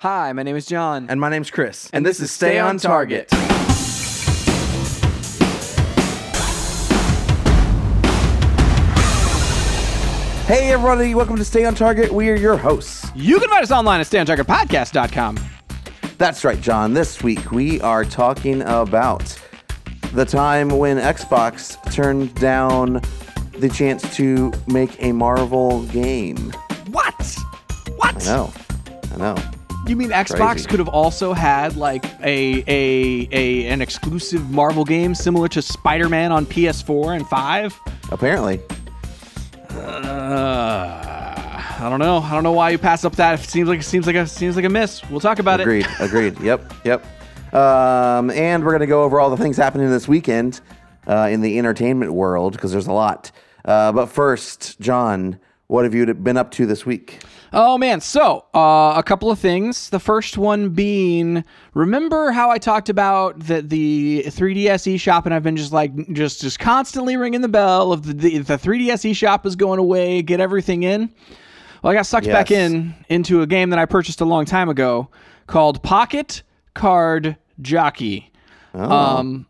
Hi, my name is John. And my name's Chris. And this is Stay on Target. Hey, everybody, welcome to Stay on Target. We are your hosts. You can find us online at stayontargetpodcast.com. That's right, John. This week we are talking about the time when Xbox turned down the chance to make a Marvel game. What? What? I know. I know. You mean Xbox Crazy. could have also had like a, a a an exclusive Marvel game similar to Spider-Man on PS4 and 5? Apparently. Uh, I don't know. I don't know why you pass up that. It seems like it seems like a seems like a miss. We'll talk about Agreed. it. Agreed. Agreed. Yep. Yep. Um, and we're going to go over all the things happening this weekend uh, in the entertainment world because there's a lot. Uh, but first, John, what have you been up to this week? Oh man, so uh, a couple of things. The first one being, remember how I talked about that the 3DS eShop, and I've been just like just just constantly ringing the bell of the the, the 3DS eShop is going away, get everything in. Well, I got sucked back in into a game that I purchased a long time ago called Pocket Card Jockey. Um,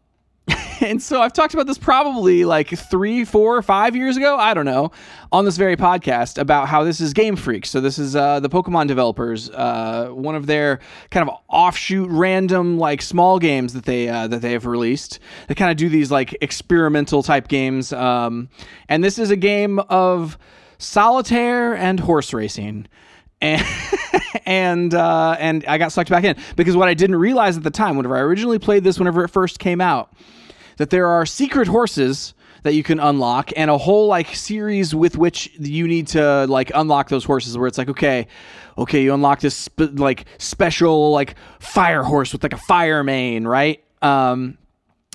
and so I've talked about this probably like three, four, five years ago. I don't know on this very podcast about how this is Game Freak. So this is uh, the Pokemon developers, uh, one of their kind of offshoot, random like small games that they uh, that they have released. They kind of do these like experimental type games. Um, and this is a game of solitaire and horse racing and and uh, and I got sucked back in because what I didn't realize at the time, whenever I originally played this, whenever it first came out, that there are secret horses that you can unlock and a whole like series with which you need to like unlock those horses where it's like okay okay you unlock this like special like fire horse with like a fire mane right? Um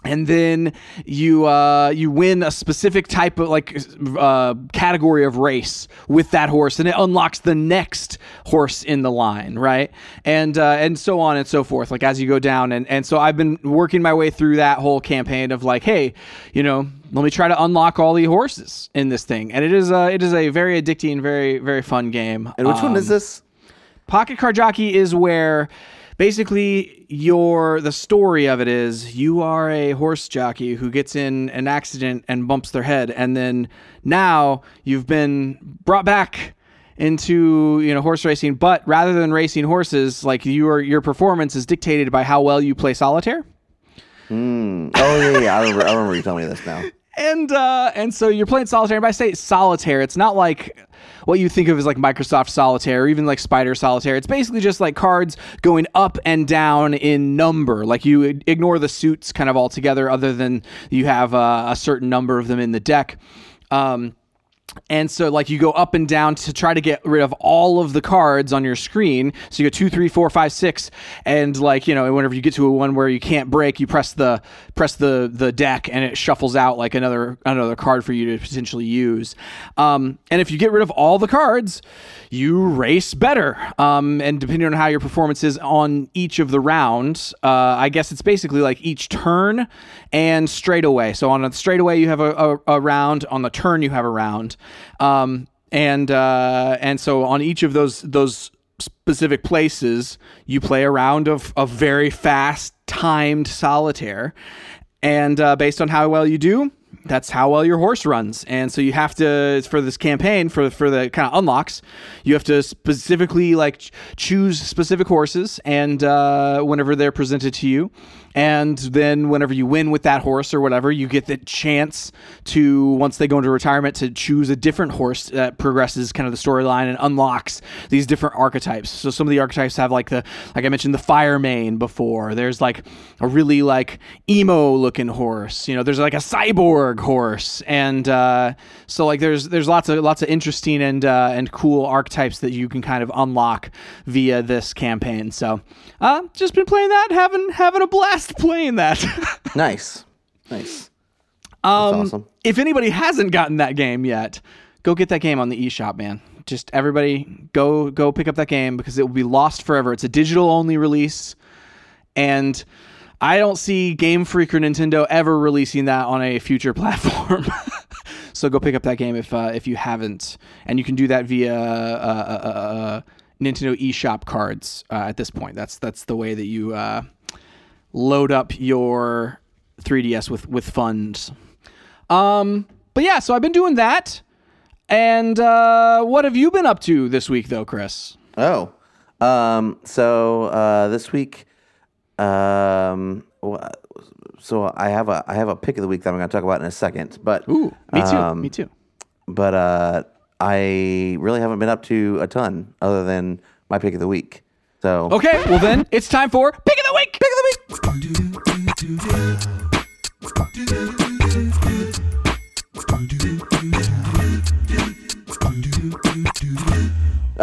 and then you uh, you win a specific type of like uh, category of race with that horse, and it unlocks the next horse in the line, right? And uh, and so on and so forth, like as you go down. And and so I've been working my way through that whole campaign of like, hey, you know, let me try to unlock all the horses in this thing, and it is a it is a very addicting, very very fun game. And which one Um, is this? Pocket Card Jockey is where basically your the story of it is you are a horse jockey who gets in an accident and bumps their head and then now you've been brought back into you know horse racing but rather than racing horses like your your performance is dictated by how well you play solitaire hmm. Oh yeah, yeah. I remember. I remember you telling me this now. And uh, and so you're playing solitaire. And by say solitaire, it's not like what you think of as like Microsoft Solitaire or even like Spider Solitaire. It's basically just like cards going up and down in number. Like you ignore the suits kind of altogether, other than you have uh, a certain number of them in the deck. Um, and so, like, you go up and down to try to get rid of all of the cards on your screen. So you go two, three, four, five, six, and like you know, whenever you get to a one where you can't break, you press the press the the deck, and it shuffles out like another another card for you to potentially use. Um, and if you get rid of all the cards, you race better. Um, and depending on how your performance is on each of the rounds, uh, I guess it's basically like each turn and straightaway. So on a straightaway, you have a, a, a round. On the turn, you have a round. Um, and uh, and so on each of those those specific places, you play around a round of, of very fast timed solitaire. And uh, based on how well you do, that's how well your horse runs. And so you have to for this campaign for for the kind of unlocks, you have to specifically like ch- choose specific horses and uh, whenever they're presented to you. And then whenever you win with that horse or whatever, you get the chance to once they go into retirement to choose a different horse that progresses kind of the storyline and unlocks these different archetypes. So some of the archetypes have like the like I mentioned the fire mane before. There's like a really like emo looking horse. You know, there's like a cyborg horse, and uh, so like there's there's lots of lots of interesting and uh, and cool archetypes that you can kind of unlock via this campaign. So uh, just been playing that, having having a blast playing that. Nice, nice. Um, awesome. If anybody hasn't gotten that game yet, go get that game on the eShop, man. Just everybody go go pick up that game because it will be lost forever. It's a digital only release, and I don't see Game Freak or Nintendo ever releasing that on a future platform. so go pick up that game if uh, if you haven't, and you can do that via uh, uh, uh, Nintendo eShop cards uh, at this point. That's that's the way that you uh, load up your 3DS with with funds. Um, but yeah, so I've been doing that. And uh, what have you been up to this week, though, Chris? Oh, um, so uh, this week, um, so I have a I have a pick of the week that I'm going to talk about in a second. But Ooh, me too. um, me too. but uh, I really haven't been up to a ton other than my pick of the week. So Okay, well then it's time for pick of the All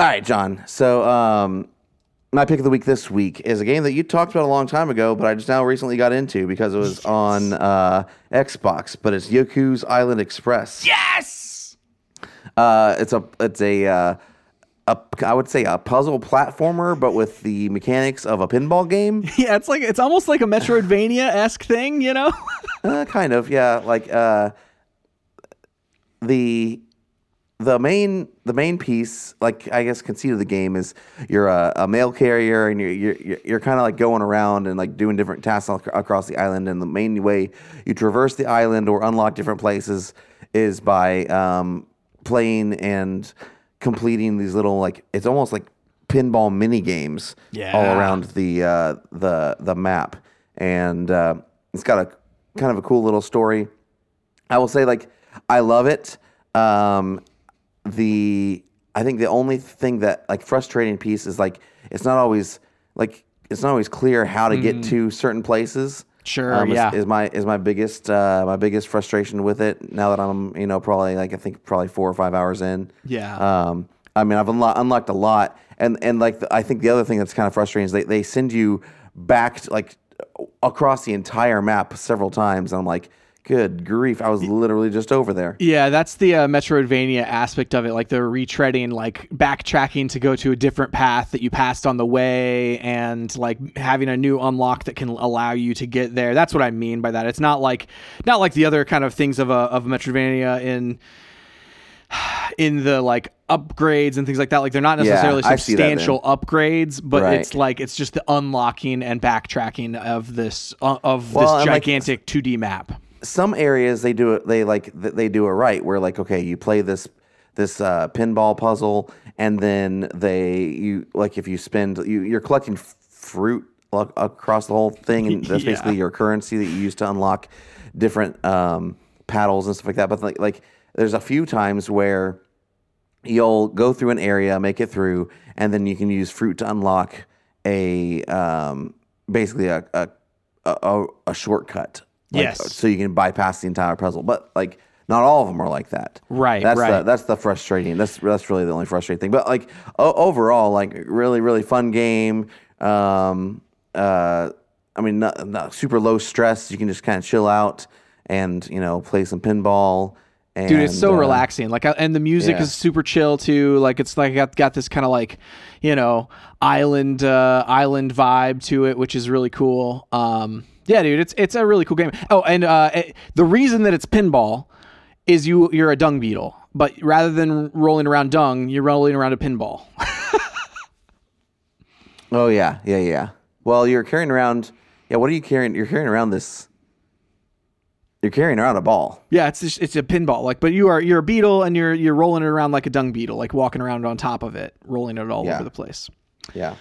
right, John. So, um, my pick of the week this week is a game that you talked about a long time ago, but I just now recently got into because it was on uh, Xbox. But it's Yoku's Island Express. Yes. Uh, it's a it's a uh, a I would say a puzzle platformer, but with the mechanics of a pinball game. Yeah, it's like it's almost like a Metroidvania esque thing, you know? Uh, kind of, yeah. Like uh, the the main the main piece, like I guess, conceit of the game is you're a, a mail carrier and you're you're, you're kind of like going around and like doing different tasks ac- across the island. And the main way you traverse the island or unlock different places is by um, playing and completing these little like it's almost like pinball mini games yeah. all around the uh, the the map, and uh, it's got a kind of a cool little story. I will say, like, I love it. Um, the I think the only thing that like frustrating piece is like it's not always like it's not always clear how to get to certain places. Sure, um, is- yeah. is, my is my biggest uh, my biggest frustration with it. Now that I'm you know probably like I think probably four or five hours in. Yeah. Um, I mean, I've unlo- unlocked a lot, and and like the, I think the other thing that's kind of frustrating is they they send you back to, like across the entire map several times, and I'm like, good grief, I was literally just over there. Yeah, that's the uh, Metroidvania aspect of it, like the retreading, like backtracking to go to a different path that you passed on the way, and like having a new unlock that can allow you to get there. That's what I mean by that. It's not like not like the other kind of things of a of Metroidvania in in the like upgrades and things like that. Like they're not necessarily I see that, man. substantial upgrades, but Right. it's like it's just the unlocking and backtracking of this uh, of Well, this and, like, gigantic 2D map. Some areas they do it they like they do it right where like okay you play this this uh, pinball puzzle and then they you like if you spend you you're collecting f- fruit across the whole thing and that's Yeah. basically your currency that you use to unlock different um, paddles and stuff like that but like like there's a few times where you'll go through an area, make it through, and then you can use fruit to unlock a um, basically a a, a, a shortcut. Like, Yes. So you can bypass the entire puzzle, but like not all of them are like that. Right, That's right. the that's the frustrating. That's that's really the only frustrating thing. But like o- overall, like really really fun game. Um, uh, I mean, not, not super low stress. You can just kind of chill out and you know play some pinball. And, Dude, it's so uh, relaxing. Like, and the music yeah. is super chill too. Like, it's like got got this kind of like, you know, island uh, island vibe to it, which is really cool. Um, yeah, dude, it's it's a really cool game. Oh, and uh, it- the reason that it's pinball is you you're a dung beetle, but rather than rolling around dung, you're rolling around a pinball. Oh yeah, yeah, yeah. Well, you're carrying around. Yeah, what are you carrying? You're carrying around this. You're carrying around a ball. yeah, it's just, it's a pinball. Like, but you are you're a beetle and you're you're rolling it around like a dung beetle, like walking around on top of it, rolling it all Yeah. over the place. Yeah.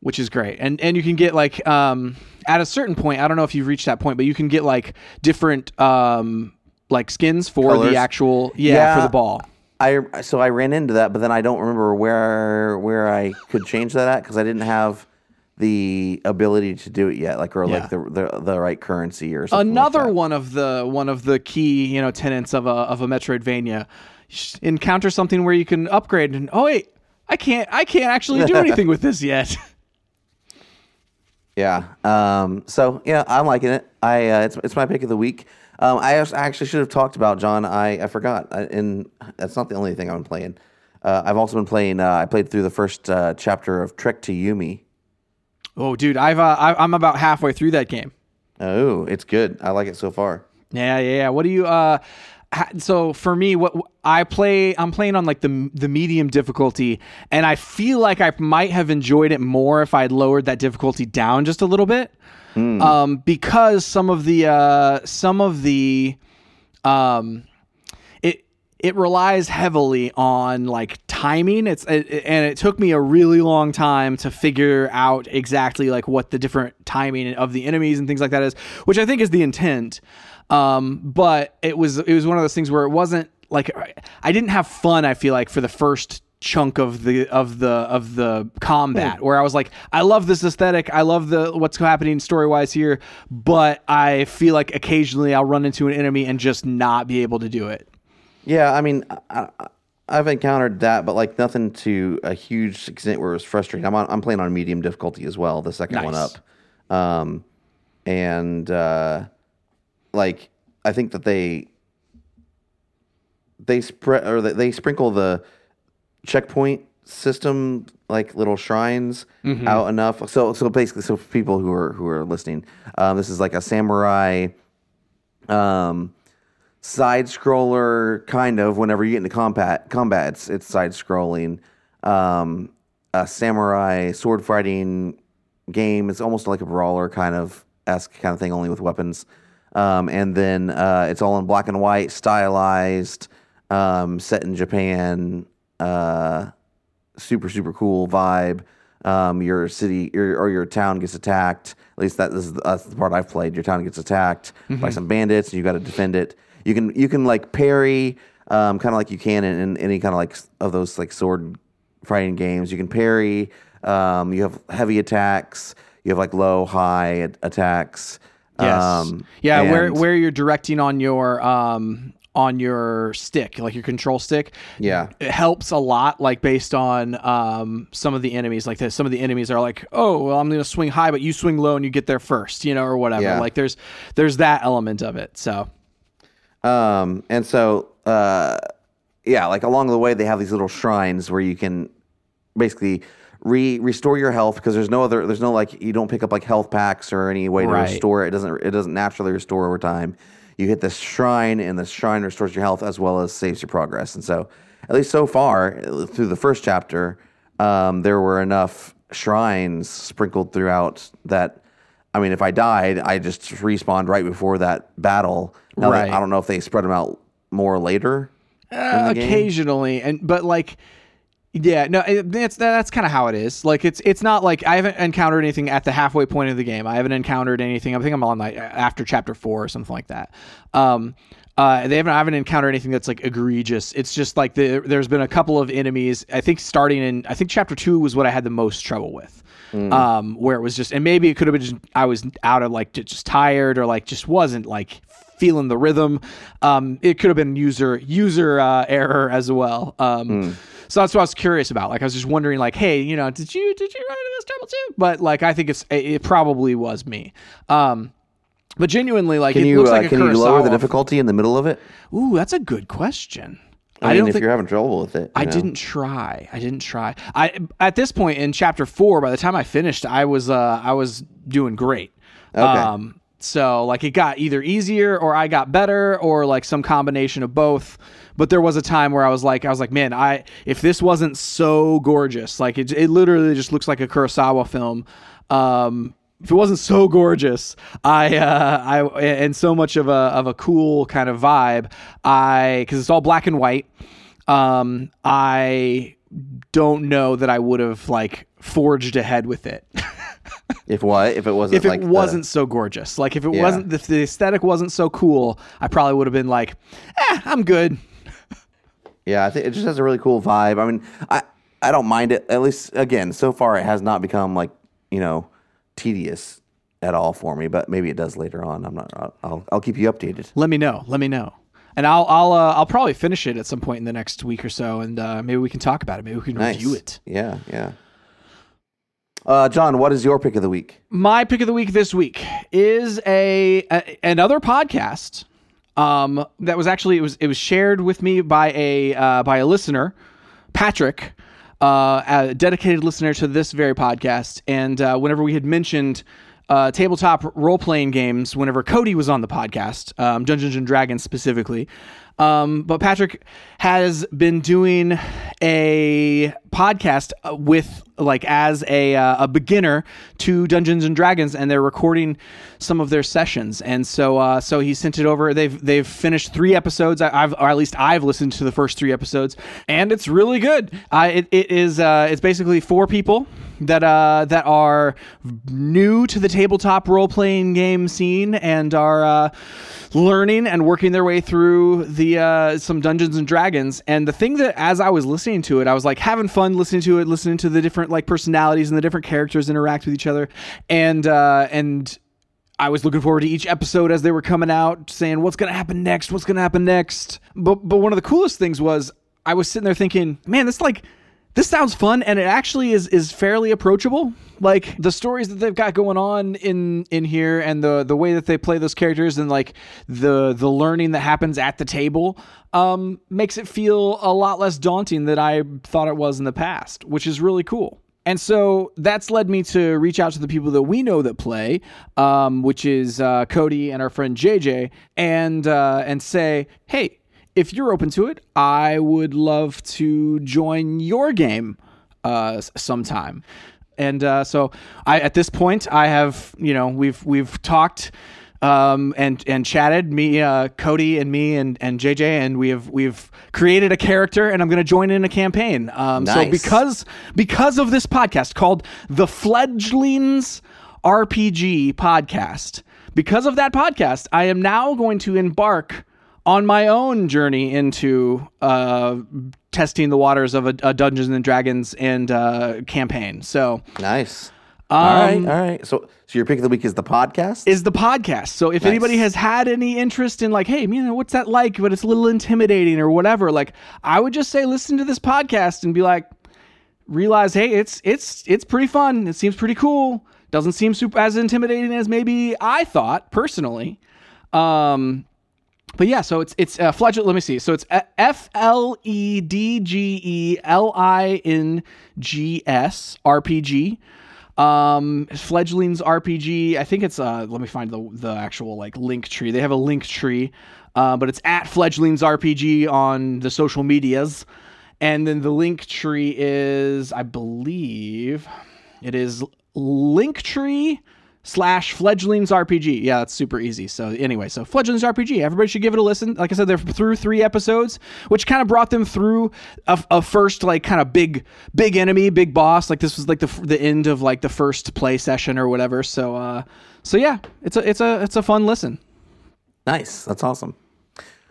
Which is great. And and you can get like um at a certain point, I don't know if you've reached that point, but you can get like different um like skins for Colors? the actual yeah, Yeah. for the ball. I so I ran into that, but then I don't remember where where I could change that at because I didn't have the ability to do it yet, like or Yeah. like the, the the right currency or something. like Another that. one of the one of the key, you know, tenets of a of a Metroidvania. Encounter something where you can upgrade and oh wait, I can't I can't actually do anything with this yet. Yeah. Um, so yeah, I'm liking it. I uh, it's it's my pick of the week. Um, I, I actually should have talked about John. I, I forgot, I, and that's not the only thing I've been playing. Uh, I've also been playing. Uh, I played through the first uh, chapter of Trek to Yumi. oh dude, I've uh, I, I'm about halfway through that game. Oh, it's good. I like it so far. Yeah, yeah, yeah. What do you uh so for me, what I play, I'm playing on like the the medium difficulty, and I feel like I might have enjoyed it more if I'd lowered that difficulty down just a little bit, um, because some of the uh, some of the um, it it relies heavily on like timing. It's it, it- and it took me a really long time to figure out exactly like what the different timing of the enemies and things like that is which i think is the intent um but it was it was one of those things where it wasn't like I- didn't have fun i feel like for the first chunk of the of the of the combat where i was like i love this aesthetic i love the what's happening story wise here but i feel like occasionally i'll run into an enemy and just not be able to do it. Yeah, I mean, I, I've encountered that, but like nothing to a huge extent where it was frustrating. I'm on, I'm playing on medium difficulty as well, the second one up, um, and uh, like I think that they they spread or they, they sprinkle the checkpoint system like little shrines out enough. So so basically, so for people who are who are listening, um, this is like a samurai. Um, side scroller kind of whenever you get into combat combat it's, it's side scrolling um a samurai sword fighting game it's almost like a brawler kind of esque kind of thing only with weapons um and then uh it's all in black and white stylized um set in japan uh super super cool vibe. Um, your city your, or your town gets attacked. At least that this is the, that's the part I've played. Your town gets attacked by some bandits, and you got to defend it. You can you can like parry, um, kind of like you can in, in any kind of like of those like sword fighting games. You can parry. Um, you have heavy attacks. You have like low high attacks. Yes. Um, yeah, where where you're directing on your um on your stick, like your control stick. Yeah. It helps a lot, like based on um some of the enemies. Like this, some of the enemies are like, oh, well, I'm gonna swing high, but you swing low and you get there first, you know, or whatever. Yeah. Like there's there's that element of it. So Um, and so, uh, yeah, like along the way, they have these little shrines where you can basically re restore your health because there's no other, there's no like you don't pick up like health packs or any way to Right. restore it. It doesn't, it doesn't naturally restore over time. You hit the shrine, and the shrine restores your health as well as saves your progress. And so, at least so far through the first chapter, um, there were enough shrines sprinkled throughout that. I mean, if I died, I just respawned right before that battle. Now, Right. I don't know if they spread them out more later. Uh, occasionally and but like yeah no it's that's kind of how it is like it's it's not like i haven't encountered anything at the halfway point of the game i haven't encountered anything i think i'm on like after chapter four or something like that um uh, they haven't. I haven't encountered anything that's like egregious. It's just like the, there's been a couple of enemies. I think starting in I think chapter two was what I had the most trouble with, um, where it was just and maybe it could have been just I was out of like just tired or like just wasn't like feeling the rhythm. Um, it could have been user user uh, error as well. Um, So that's what I was curious about. Like I was just wondering, like, hey, you know, did you did you run into this trouble too? But like I think it's it, probably was me. Um, but genuinely, like Can it you looks uh, like can you lower the difficulty in the middle of it? Ooh, that's a good question. I, mean, don't if think you're having trouble with it, I know. didn't try. I didn't try. I at this point in chapter four, by the time I finished, I was uh I was doing great. Um so like it got either easier or I got better or like some combination of both. But there was a time where I was like I was like, man, I if this wasn't so gorgeous, like it it literally just looks like a Kurosawa film. Um if it wasn't so gorgeous, I uh, I and so much of a of a cool kind of vibe, I because it's all black and white. Um, I don't know that I would have like forged ahead with it If what? If it wasn't if it like wasn't so gorgeous. Like if it Yeah. wasn't if the aesthetic wasn't so cool, I probably would have been like, eh, I'm good. Yeah, I think it just has a really cool vibe. I mean, I I don't mind it. At least again, so far it has not become like you know tedious at all for me. But maybe it does later on. I'm not. I'll I'll, keep you updated. Let me know. Let me know. And I'll I'll uh, I'll probably finish it at some point in the next week or so, and uh, maybe we can talk about it. Maybe we can Nice. review it. Yeah, yeah. Uh, John, what is your pick of the week? my pick of the week this week is a, a another podcast um, that was actually it was it was shared with me by a uh, by a listener, Patrick, uh, a dedicated listener to this very podcast. And uh, whenever we had mentioned uh, tabletop role playing games, whenever Cody was on the podcast, um, Dungeons and Dragons specifically, Um, but Patrick has been doing a podcast uh, with like as a uh, a beginner to Dungeons and Dragons, and they're recording some of their sessions. And so uh, so he sent it over. They've they've finished three episodes. I- I've or at least I've listened to the first three episodes, and it's really good. Uh, it, it is uh, it's basically four people that uh that are new to the tabletop role playing game scene and are uh learning and working their way through the uh some Dungeons and Dragons and the thing that as I was listening to it I was like having fun listening to it listening to the different like personalities and the different characters interact with each other and uh and I was looking forward to each episode as they were coming out, saying what's going to happen next, what's going to happen next. But but one of the coolest things was I was sitting there thinking, man, this like this sounds fun and it actually is is fairly approachable. Like the stories that they've got going on in in here and the the way that they play those characters and like the the learning that happens at the table um makes it feel a lot less daunting than I thought it was in the past, which is really cool. And so that's led me to reach out to the people that we know that play, um, which is uh, Cody and our friend JJ, and uh, and say, hey, if you're open to it, I would love to join your game uh, sometime. And uh, so I at this point I have you know we've we've talked um, and and chatted me uh, Cody and me and and JJ and we have we've created a character and I'm going to join in a campaign. Um, So because because of this podcast called the Fledglings RPG podcast, because of that podcast, I am now going to embark on my own journey into uh, testing the waters of a, a Dungeons and Dragons and uh, campaign. So Nice. all right, Um, all right. So, so your pick of the week is the podcast. is the podcast. So if anybody has had any interest in like, hey, you know, what's that like? But it's a little intimidating or whatever. Like, I would just say listen to this podcast and be like, realize, hey, it's it's it's pretty fun. It seems pretty cool. Doesn't seem super as intimidating as maybe I thought personally. Um, but yeah, so it's it's uh. Let me see. So it's F L E D G E L I N G S RPG. Um, Fledglings RPG. I think it's uh. Let me find the the actual like link tree. They have a link tree, uh, but it's at Fledglings RPG on the social medias, and then the link tree is I believe it is Linktree slash Fledglings RPG. Yeah, that's super easy. So anyway, so Fledglings RPG. Everybody should give it a listen. Like I said, they're through three episodes, which kind of brought them through a, a first like kind of big big enemy, big boss. Like this was like the the end of like the first play session or whatever. So uh, so yeah, it's a it's a it's a fun listen. Nice. That's awesome.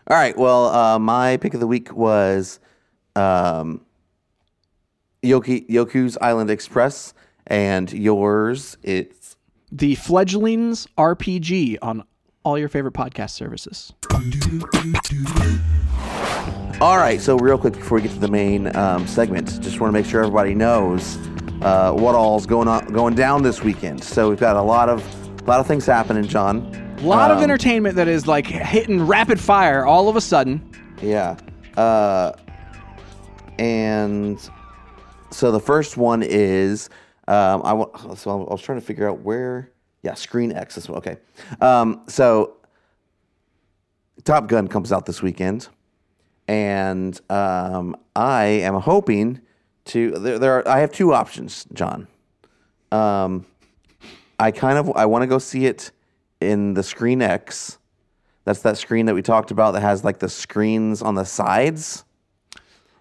All right. Well, uh, my pick of the week was um, Yoki, Yoku's Island Express, and yours it's The Fledglings RPG on all your favorite podcast services. all right. So real quick before we get to the main um, segment, just want to make sure everybody knows uh, what all's going on going down this weekend. So we've got a lot of a lot of things happening, John. A lot of Um, entertainment that is like hitting rapid fire all of a sudden. Yeah. Uh, and so the first one is um, I wa- so I was trying to figure out where. Yeah, Screen X. This one. Okay. Um, so Top Gun comes out this weekend, and um, I am hoping to. There, there are. I have two options, John. Um, I kind of I want to go see it in the Screen X. That's that screen that we talked about that has like the screens on the sides.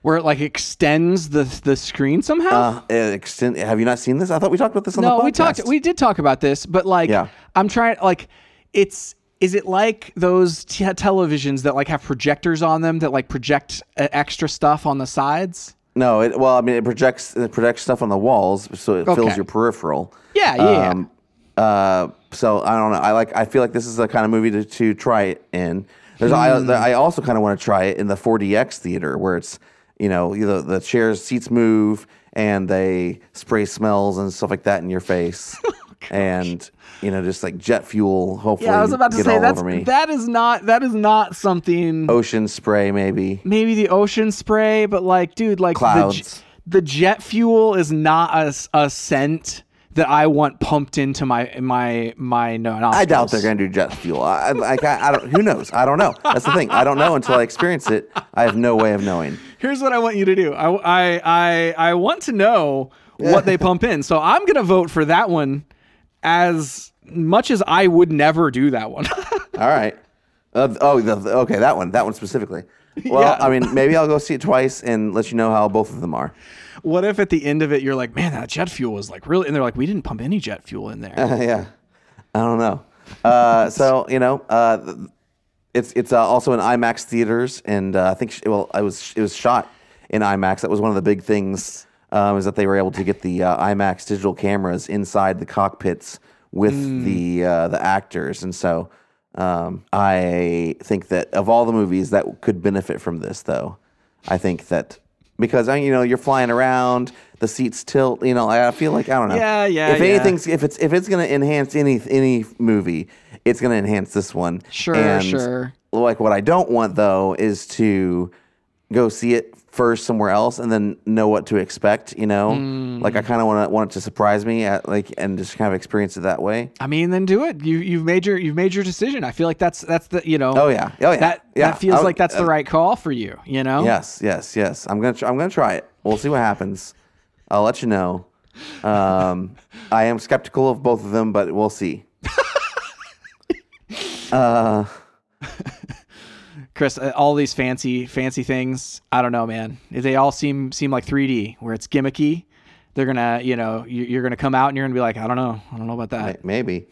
Where it like extends the the screen somehow. Uh, extend, have you not seen this? I thought we talked about this on the no, we talked. We did talk about this, but like, Yeah. I'm trying. Like, it's is it like those t- televisions that like have projectors on them that like project uh, extra stuff on the sides? no, it, well, I mean, it projects it projects stuff on the walls, so it fills your peripheral. Yeah, yeah. Um, uh, so I don't know. I like. I feel like this is the kind of movie to, to try it in. There's. Hmm. I, I also kind of want to try it in the 4DX theater where it's you know you know, the chairs seats move and they spray smells and stuff like that in your face. Oh, and you know, just like jet fuel. Hopefully, yeah, I was about to say that's that is not that is not something. Ocean spray, maybe. Maybe the ocean spray, but like, dude, like the, Clouds. j- the jet fuel is not a, a scent that I want pumped into my my my no. Nostrils. I doubt they're going to do jet fuel. I, I, I, I don't. Who knows? I don't know. That's the thing. I don't know until I experience it. I have no way of knowing. Here's what I want you to do. I I I, I want to know what they pump in. So I'm going to vote for that one as much as I would never do that one. All right. Uh, oh, the, the- okay, that one. That one specifically. Well, Yeah. I mean, maybe I'll go see it twice and let you know how both of them are. What if at the end of it you're like, man, that jet fuel was like really, and they're like, we didn't pump any jet fuel in there. yeah, I don't know. Uh, so you know, uh, it's it's uh, also in IMAX theaters, and uh, I think sh- well, I was it was shot in IMAX. That was one of the big things um, is that they were able to get the uh, IMAX digital cameras inside the cockpits with the uh, the actors, and so um, I think that of all the movies that could benefit from this, though, I think that. Because uh, you know you're flying around, the seats tilt. You know, I feel like I don't know. Yeah, yeah, If yeah. anything's if it's if it's gonna enhance any any movie, it's gonna enhance this one. Sure, And, sure. Like what I don't want though is to go see it first somewhere else and then know what to expect. You know, Mm. like I kind of want to want it to surprise me at like and just kind of experience it that way. I mean, then do it. You you've made your you've made your decision. I feel like that's that's the you know. Oh, yeah. Oh, yeah. That Yeah. that feels I- like that's the uh, right call for you. You know. Yes, yes, yes. I'm gonna tr- I'm gonna try it. We'll see what happens. I'll let you know. Um, I am skeptical of both of them, but we'll see. Chris, uh, all these fancy fancy things. I don't know, man. They all seem seem like 3D, where it's gimmicky. They're gonna, you know, you- you're gonna come out and you're gonna be like, I don't know, I don't know about that. Maybe.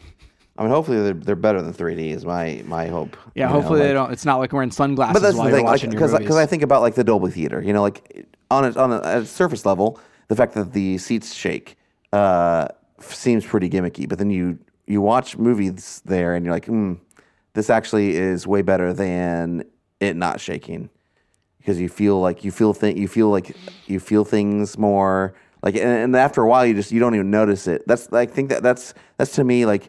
I mean, hopefully they're, they're better than 3D is my my hope. Yeah, You know, hopefully they don't. It's not like wearing sunglasses But that's while the thing, like, because movies. because I think about like the Dolby Theater. You know, like on a, on a, a surface level, the fact that the seats shake uh, seems pretty gimmicky. But then you you watch movies there, and you're like, hmm, this actually is way better than it not shaking. Because you feel like you feel th- you feel like you feel things more like and, and after a while you just you don't even notice it. That's i think that that's that's to me like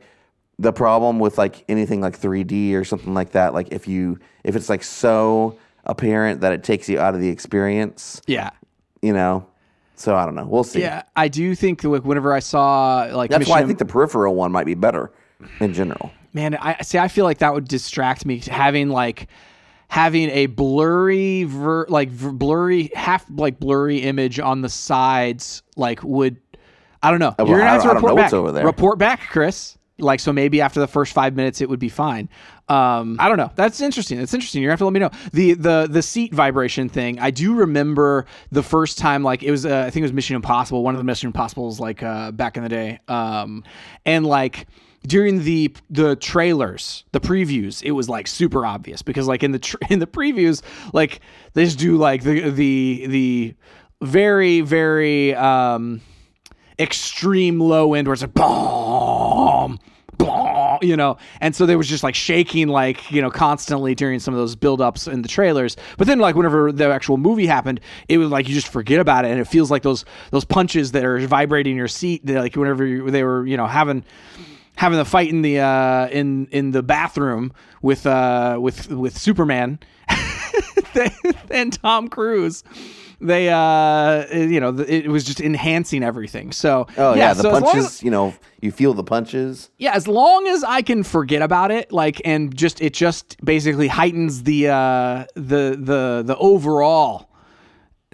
the problem with like anything like 3d or something like that like if you if it's like so apparent that it takes you out of the experience yeah, you know? So i don't know. We'll see. Yeah. I do think like whenever I saw like that's why i think the peripheral one might be better in general. Man i see i feel like that would distract me having like having a blurry ver, like blurry half like blurry image on the sides like would i don't know. Well, you're gonna have to don't- I don't report back. over there. report back chris. Like so maybe after the first five minutes it would be fine. Um i don't know. That's interesting. That's interesting. You're gonna have to let me know. The the the seat vibration thing i do remember the first time like it was uh, i think it was mission impossible. One of the mission impossibles like uh back in the day. Um and like during the the trailers, the previews, it was like super obvious because like in the tr- in the previews, like they just do like the the the very very um extreme low end where it's like boom boom you know? And so they was just like shaking like you know constantly during some of those build-ups in the trailers. But then like whenever the actual movie happened it was like you just forget about it and it feels like those those punches that are vibrating your seat like whenever they were you know having having the fight in the uh in in the bathroom with uh with with Superman and Tom Cruise. They uh you know it was just enhancing everything. So oh yeah, the so as punches as- you know you feel the punches yeah, as long as I can forget about it, like, and just it just basically heightens the uh, the the the overall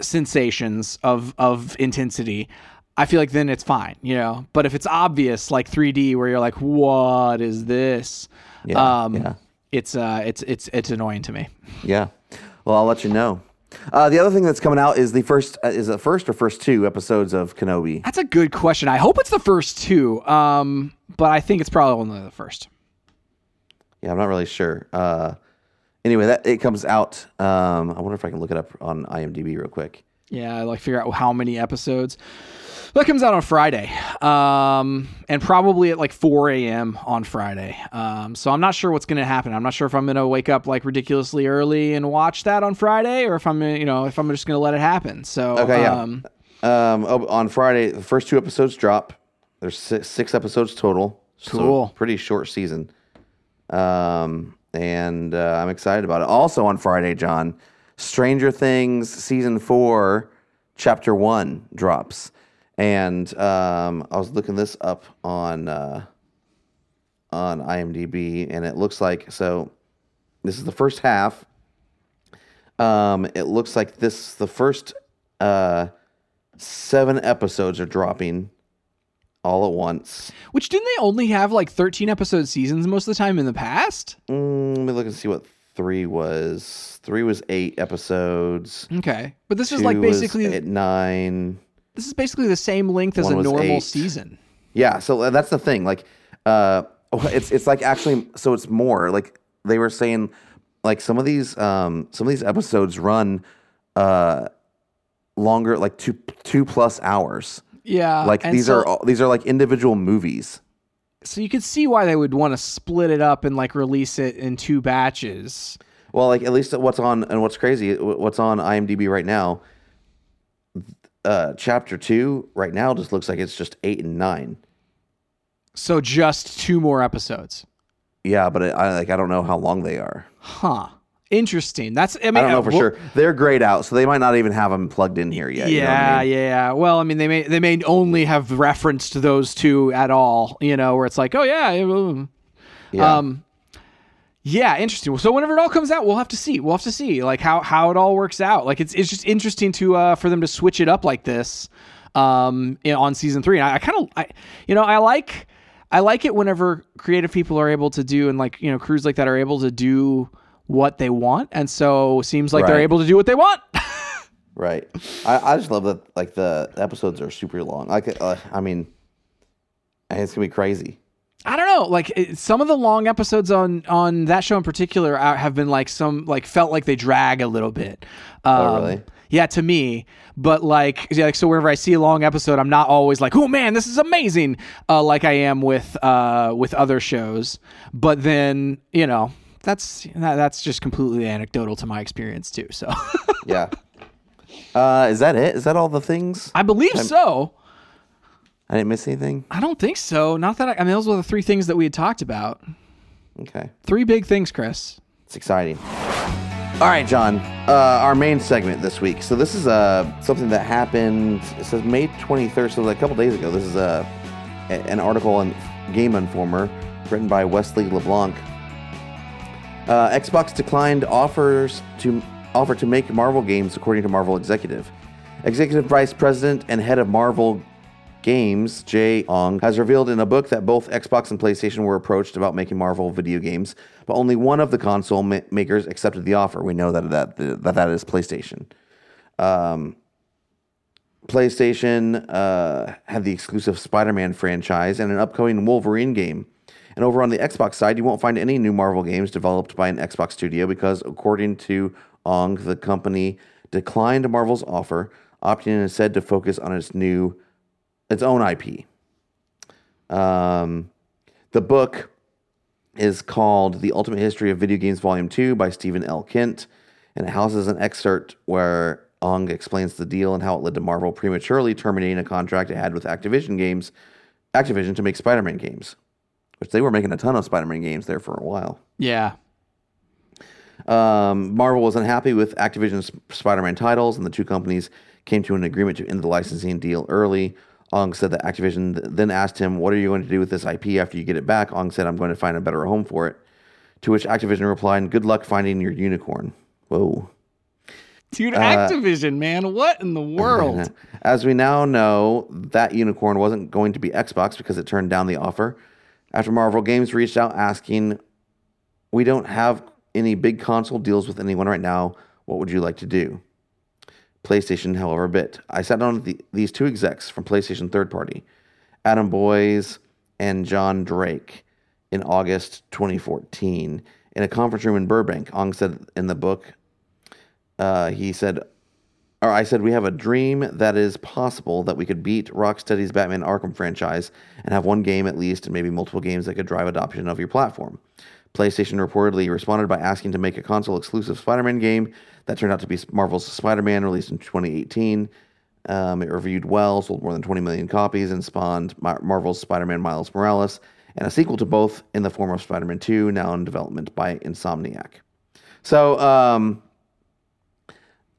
sensations of of intensity. I feel like then it's fine, you know. But if it's obvious, like 3D, where you're like, "What is this?" Yeah, um, yeah. it's uh, it's it's it's annoying to me. Yeah. Well, I'll let you know. Uh, the other thing that's coming out is the first uh, is the first or first two episodes of Kenobi. That's a good question. I hope it's the first two, um, but I think it's probably only the first. Yeah, I'm not really sure. Uh, anyway, that it comes out. Um, I wonder if I can look it up on IMDb real quick. Yeah, like figure out how many episodes. That comes out on Friday, um, and probably at like 4 a.m. on Friday. Um, so I'm not sure what's going to happen. I'm not sure if I'm going to wake up like ridiculously early and watch that on Friday, or if I'm, you know, if I'm just going to let it happen. So Okay, yeah. um, Um, oh, on Friday, the first two episodes drop. There's six, six episodes total. so Cool. pretty short season. Um, and uh, I'm excited about it. Also on Friday, John, Stranger Things season four, chapter one drops, And um, I was looking this up on uh, on IMDb, and it looks like so. This is the first half. Um, it looks like this the first uh, seven episodes are dropping all at once. Which didn't they only have like 13 episode seasons most of the time in the past? Mm, let me look and see what three was. Three was eight episodes. Okay. But this is Two like was basically at nine. This is basically the same length as a normal eight. season. Yeah, so that's the thing. Like, uh, it's it's like actually, so it's more like they were saying, like some of these um some of these episodes run uh longer, like two two plus hours. Yeah. Like these so, are all, these are like individual movies. so you could see why they would want to split it up and like release it in two batches. Well, like at least what's on and what's crazy, what's on IMDb right now. Uh, chapter two right now just looks like it's just eight and nine. So just two more episodes. Yeah, but it, I like I don't know how long they are. Huh. Interesting. That's I mean I don't know uh, for well- sure. They're grayed out, so they might not even have them plugged in here yet. you know I Yeah, mean? yeah. Well, I mean, they may they may only have referenced those two at all. You know, where it's like, oh yeah, yeah. um, yeah, interesting. So whenever it all comes out, we'll have to see. We'll have to see like how how it all works out. Like it's it's just interesting to uh for them to switch it up like this, um, in, on season three. And I, I kind of I you know I like I like it whenever creative people are able to do and like you know crews like that are able to do what they want, and so seems like they're able to do what they want. Right. I, I just love that like the episodes are super long. Like uh, I mean, it's gonna be crazy. I don't know. Like it, some of the long episodes on on that show in particular are, have been like some like felt like they drag a little bit. Um, Oh, really? Yeah, to me. But like, yeah, like so, whenever I see a long episode, I'm not always like, "Oh man, this is amazing," uh, like I am with uh, with other shows. But then you know, that's that, that's just completely anecdotal to my experience too. So Yeah. uh, is that it? Is that all the things? I believe so. I didn't miss anything. I don't think so. Not that I, I mean, those were the three things that we had talked about. Okay. Three big things, Chris. It's exciting. All right, John. Uh, our main segment this week. So this is uh, something that happened. It says May 23rd, so like a couple days ago. This is a- an article in Game Informer written by Wesley LeBlanc. Uh, Xbox declined offers to offer to make Marvel games, according to Marvel executive. Executive Vice President and head of Marvel Games, Jay Ong, has revealed in a book that both Xbox and PlayStation were approached about making Marvel video games, but only one of the console ma- makers accepted the offer. We know that that that, that is PlayStation. Um, PlayStation uh, had the exclusive Spider-Man franchise and an upcoming Wolverine game. And over on the Xbox side, you won't find any new Marvel games developed by an Xbox studio because, according to Ong, the company declined Marvel's offer, opting instead to focus on its new, its own IP. Um, the book is called The Ultimate History of Video Games Volume 2 by Steven L. Kent, and it houses an excerpt where Ong explains the deal and how it led to Marvel prematurely terminating a contract it had with Activision Games, Activision to make Spider-Man games, which they were making a ton of Spider-Man games there for a while. Yeah. Um, Marvel was unhappy with Activision's Spider-Man titles, and the two companies came to an agreement to end the licensing deal early. Ong said that Activision th- then asked him, "What are you going to do with this IP after you get it back?" Ong said, "I'm going to find a better home for it." To which Activision replied, "Good luck finding your unicorn." Whoa. Dude, uh, Activision, man, what in the world? As we now know, that unicorn wasn't going to be Xbox because it turned down the offer. After Marvel Games reached out asking, We don't have any big console deals with anyone right now. What would you like to do? PlayStation, however, bit. I sat down with the, these two execs from PlayStation third party, Adam Boyes and John Drake, in August 2014 in a conference room in Burbank. Ong said in the book, uh, he said, or I said, we have a dream that is possible that we could beat Rocksteady's Batman Arkham franchise and have one game at least, and maybe multiple games that could drive adoption of your platform. PlayStation reportedly responded by asking to make a console exclusive Spider Man game that turned out to be Marvel's Spider Man, released in 2018. Um, it reviewed well, sold more than 20 million copies, and spawned Mar- Marvel's Spider Man Miles Morales, and a sequel to both in the form of Spider Man 2, now in development by Insomniac. So, um,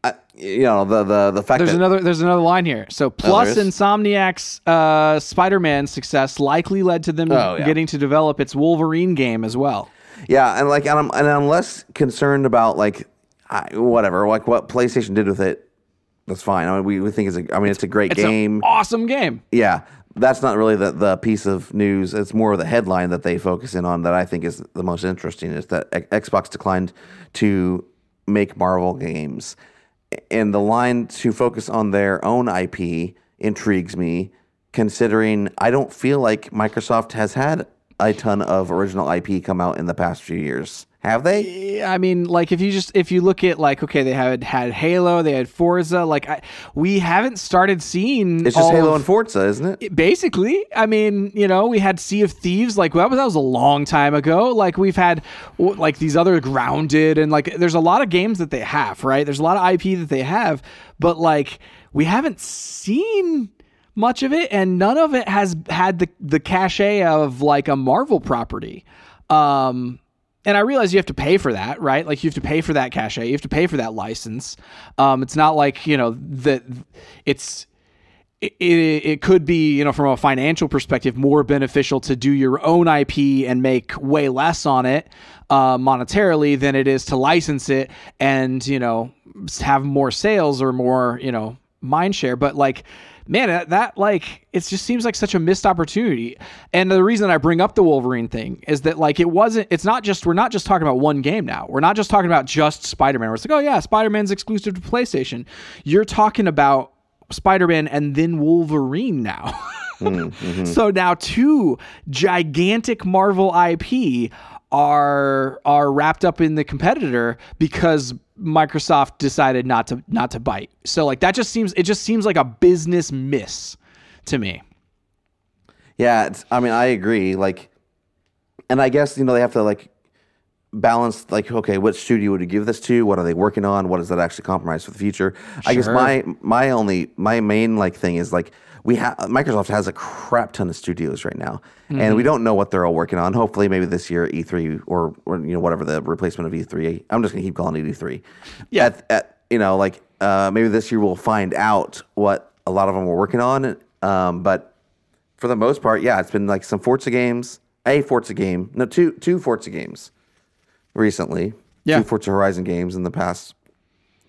I, you know the the the fact There's that another there's another line here. So plus there is? Insomniac's uh, Spider-Man success likely led to them Oh, yeah. getting to develop its Wolverine game as well. Yeah, and like, and I'm, and I'm less concerned about like, I, whatever, like what PlayStation did with it. That's fine. I mean, we, we think it's a. I mean, it's, a great It's game. an awesome game. yeah, that's not really the the piece of news. It's more of the headline that they focus in on that I think is the most interesting. Is that X- Xbox declined to make Marvel games, and the line to focus on their own IP intrigues me, considering I don't feel like Microsoft has had a ton of original IP come out in the past few years. Have they? I mean, like if you just if you look at like okay, they had had Halo, they had Forza. Like I, we haven't started seeing. It's just Halo of- and Forza, isn't it? Basically, I mean, you know, we had Sea of Thieves, like that was, that was a long time ago. Like we've had like these other Grounded, and like there's a lot of games that they have, right? There's a lot of IP that they have, but like we haven't seen much of it, and none of it has had the the cachet of like a Marvel property. Um, and I realize you have to pay for that, right? Like you have to pay for that cachet, you have to pay for that license. Um, it's not like you know that it's it, it, it could be, you know, from a financial perspective, more beneficial to do your own IP and make way less on it uh, monetarily than it is to license it and, you know, have more sales or more, you know, mind share. But like, man, that, that like, it just seems like such a missed opportunity. And the reason I bring up the Wolverine thing is that like, it wasn't, it's not just, we're not just talking about one game now. We're not just talking about just Spider Man. Where it's like, oh yeah, Spider Man's exclusive to PlayStation. You're talking about Spider-Man and then Wolverine now. Mm-hmm. So now two gigantic Marvel IP are are wrapped up in the competitor because Microsoft decided not to not to bite. So like that just seems it just seems like a business miss to me. Yeah, it's, I mean, I agree. Like, and I guess you know they have to like balance like okay what studio would you give this to what are they working on what does that actually compromise for the future i guess my my only my main like thing is like we have microsoft has a crap ton of studios right now and we don't know what they're all working on hopefully maybe this year e3 or, or you know whatever the replacement of e3 i'm just gonna keep calling it e3 Yeah. at, at, you know like uh, maybe this year we'll find out what a lot of them are working on um, but for the most part, yeah, it's been like some Forza games, a Forza game, no, two two Forza games recently. Yeah. Two Forza Horizon games in the past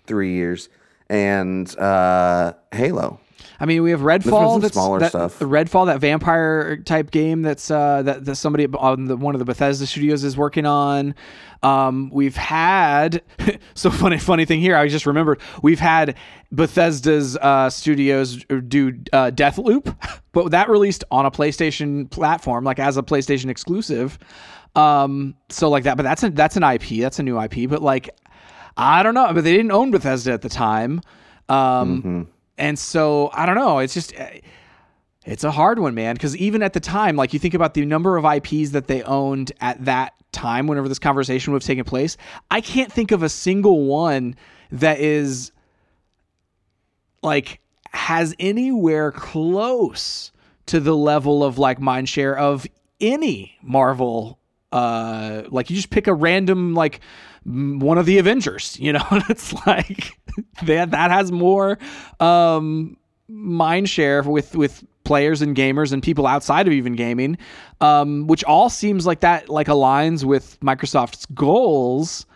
three years, and uh, Halo. I mean, we have Redfall. That's smaller that, stuff. The Redfall, that vampire type game. That's uh, that, that somebody on the, one of the Bethesda studios is working on. Um, we've had so funny. Funny thing here, I just remembered we've had Bethesda's uh, studios do uh, Deathloop, but that released on a PlayStation platform, like as a PlayStation exclusive. Um, so like that, but that's a that's an IP. That's a new IP. But like, I don't know. But they didn't own Bethesda at the time. Um, and so I don't know. It's just eh, it's a hard one, man. Because even at the time, like you think about the number of IPs that they owned at that time, whenever this conversation would have taken place, I can't think of a single one that is like has anywhere close to the level of like mind share of any Marvel. Uh, like you just pick a random like one of the Avengers, you know, and it's like that that has more um mind share with with players and gamers and people outside of even gaming, um, which all seems like that like aligns with Microsoft's goals.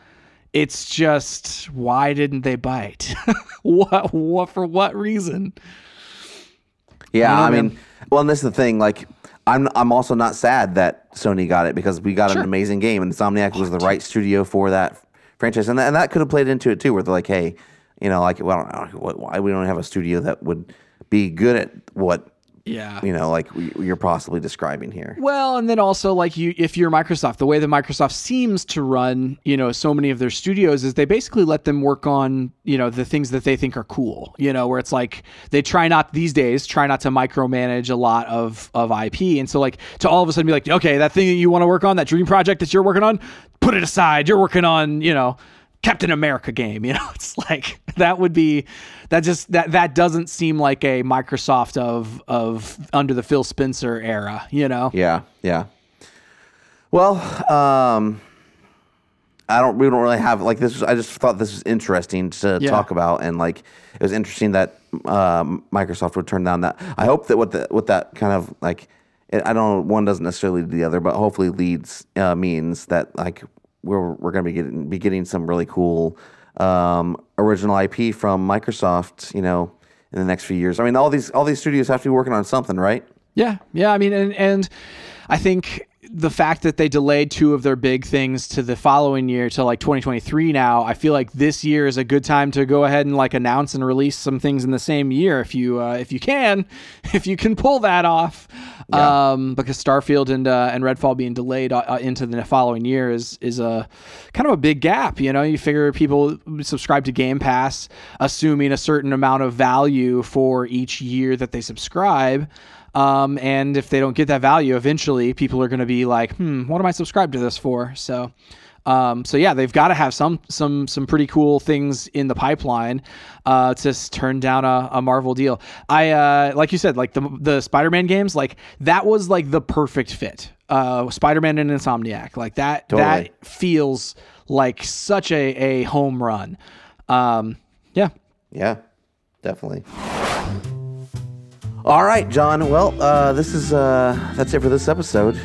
It's just why didn't they bite? what what for what reason? Yeah, I I, don't mean, well, and this is the thing. Like, I'm I'm also not sad that Sony got it because we got Sure. an amazing game, and Insomniac was the right studio for that franchise, and that, and that could have played into it too, where they're like, hey, you know, like, well, I don't know, why we don't have a studio that would be good at what Yeah. you know, like you're possibly describing here. Well, and then also like you, if you're Microsoft, the way that Microsoft seems to run, you know, so many of their studios is they basically let them work on, you know, the things that they think are cool. You know, where it's like they try not these days try not to micromanage a lot of of IP, and so like to all of a sudden be like, okay, that thing that you want to work on, that dream project that you're working on, put it aside. You're working on, you know. Captain America game, you know, it's like that would be that just that that doesn't seem like a Microsoft of of under the Phil Spencer era, you know. Yeah, yeah. Well, um, I don't. We don't really have like this. Was, I just thought this was interesting to Yeah. talk about, and like it was interesting that um, Microsoft would turn down that. I hope that what the what that kind of like. I don't. One doesn't necessarily lead the other, but hopefully leads uh, means that like we're we're going to be getting be getting some really cool um, original IP from Microsoft. You know, in the next few years. I mean, all these all these studios have to be working on something, right? Yeah, yeah. I mean, and and I think the fact that they delayed two of their big things to the following year to like 2023 now i feel like this year is a good time to go ahead and like announce and release some things in the same year if you uh, if you can if you can pull that off. Um, because starfield and uh, and redfall being delayed uh, into the following year is is a kind of a big gap you know? You figure people subscribe to game pass assuming a certain amount of value for each year that they subscribe um, and if they don't get that value, eventually people are going to be like, hmm, what am I subscribed to this for? So, um, so yeah, they've got to have some some some pretty cool things in the pipeline uh, to turn down a, a Marvel deal. I uh, like you said, like the the Spider-Man games, like that was like the perfect fit. Uh, Spider-Man and Insomniac, like that Totally. that feels like such a a home run. Um, yeah. Yeah, definitely. All right, John. Well, uh, this is uh, that's it for this episode.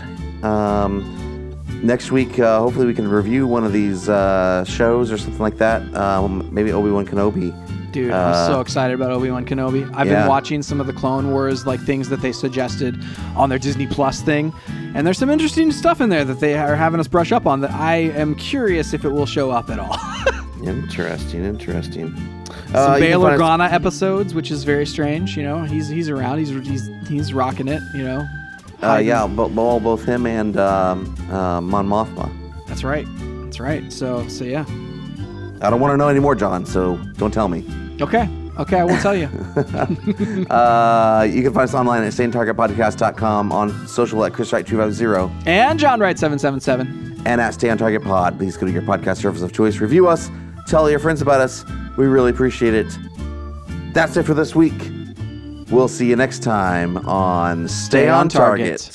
Um, next week, uh, hopefully, we can review one of these uh, shows or something like that. Um, maybe Obi Wan Kenobi. Dude, Uh, I'm so excited about Obi Wan Kenobi. I've yeah. been watching some of the Clone Wars like things that they suggested on their Disney Plus thing, and there's some interesting stuff in there that they are having us brush up on that I am curious if it will show up at all. Interesting, interesting. Some Uh, you can Bail find us- episodes, which is very strange. You know, he's he's around. He's he's he's rocking it. You know. Uh, yeah, bo- bo- both him and um, uh, Mon Mothma. That's right. That's right. So so yeah. I don't want to know anymore, John. So don't tell me. Okay. Okay, I won't tell you. Uh, you can find us online at stayontargetpodcast.com, on social at chriswright250, and John Wright seven seven seven. and at Stay on Target Pod. Please go to your podcast service of choice, review us, tell your friends about us. We really appreciate it. That's it for this week. We'll see you next time on Stay, on Target.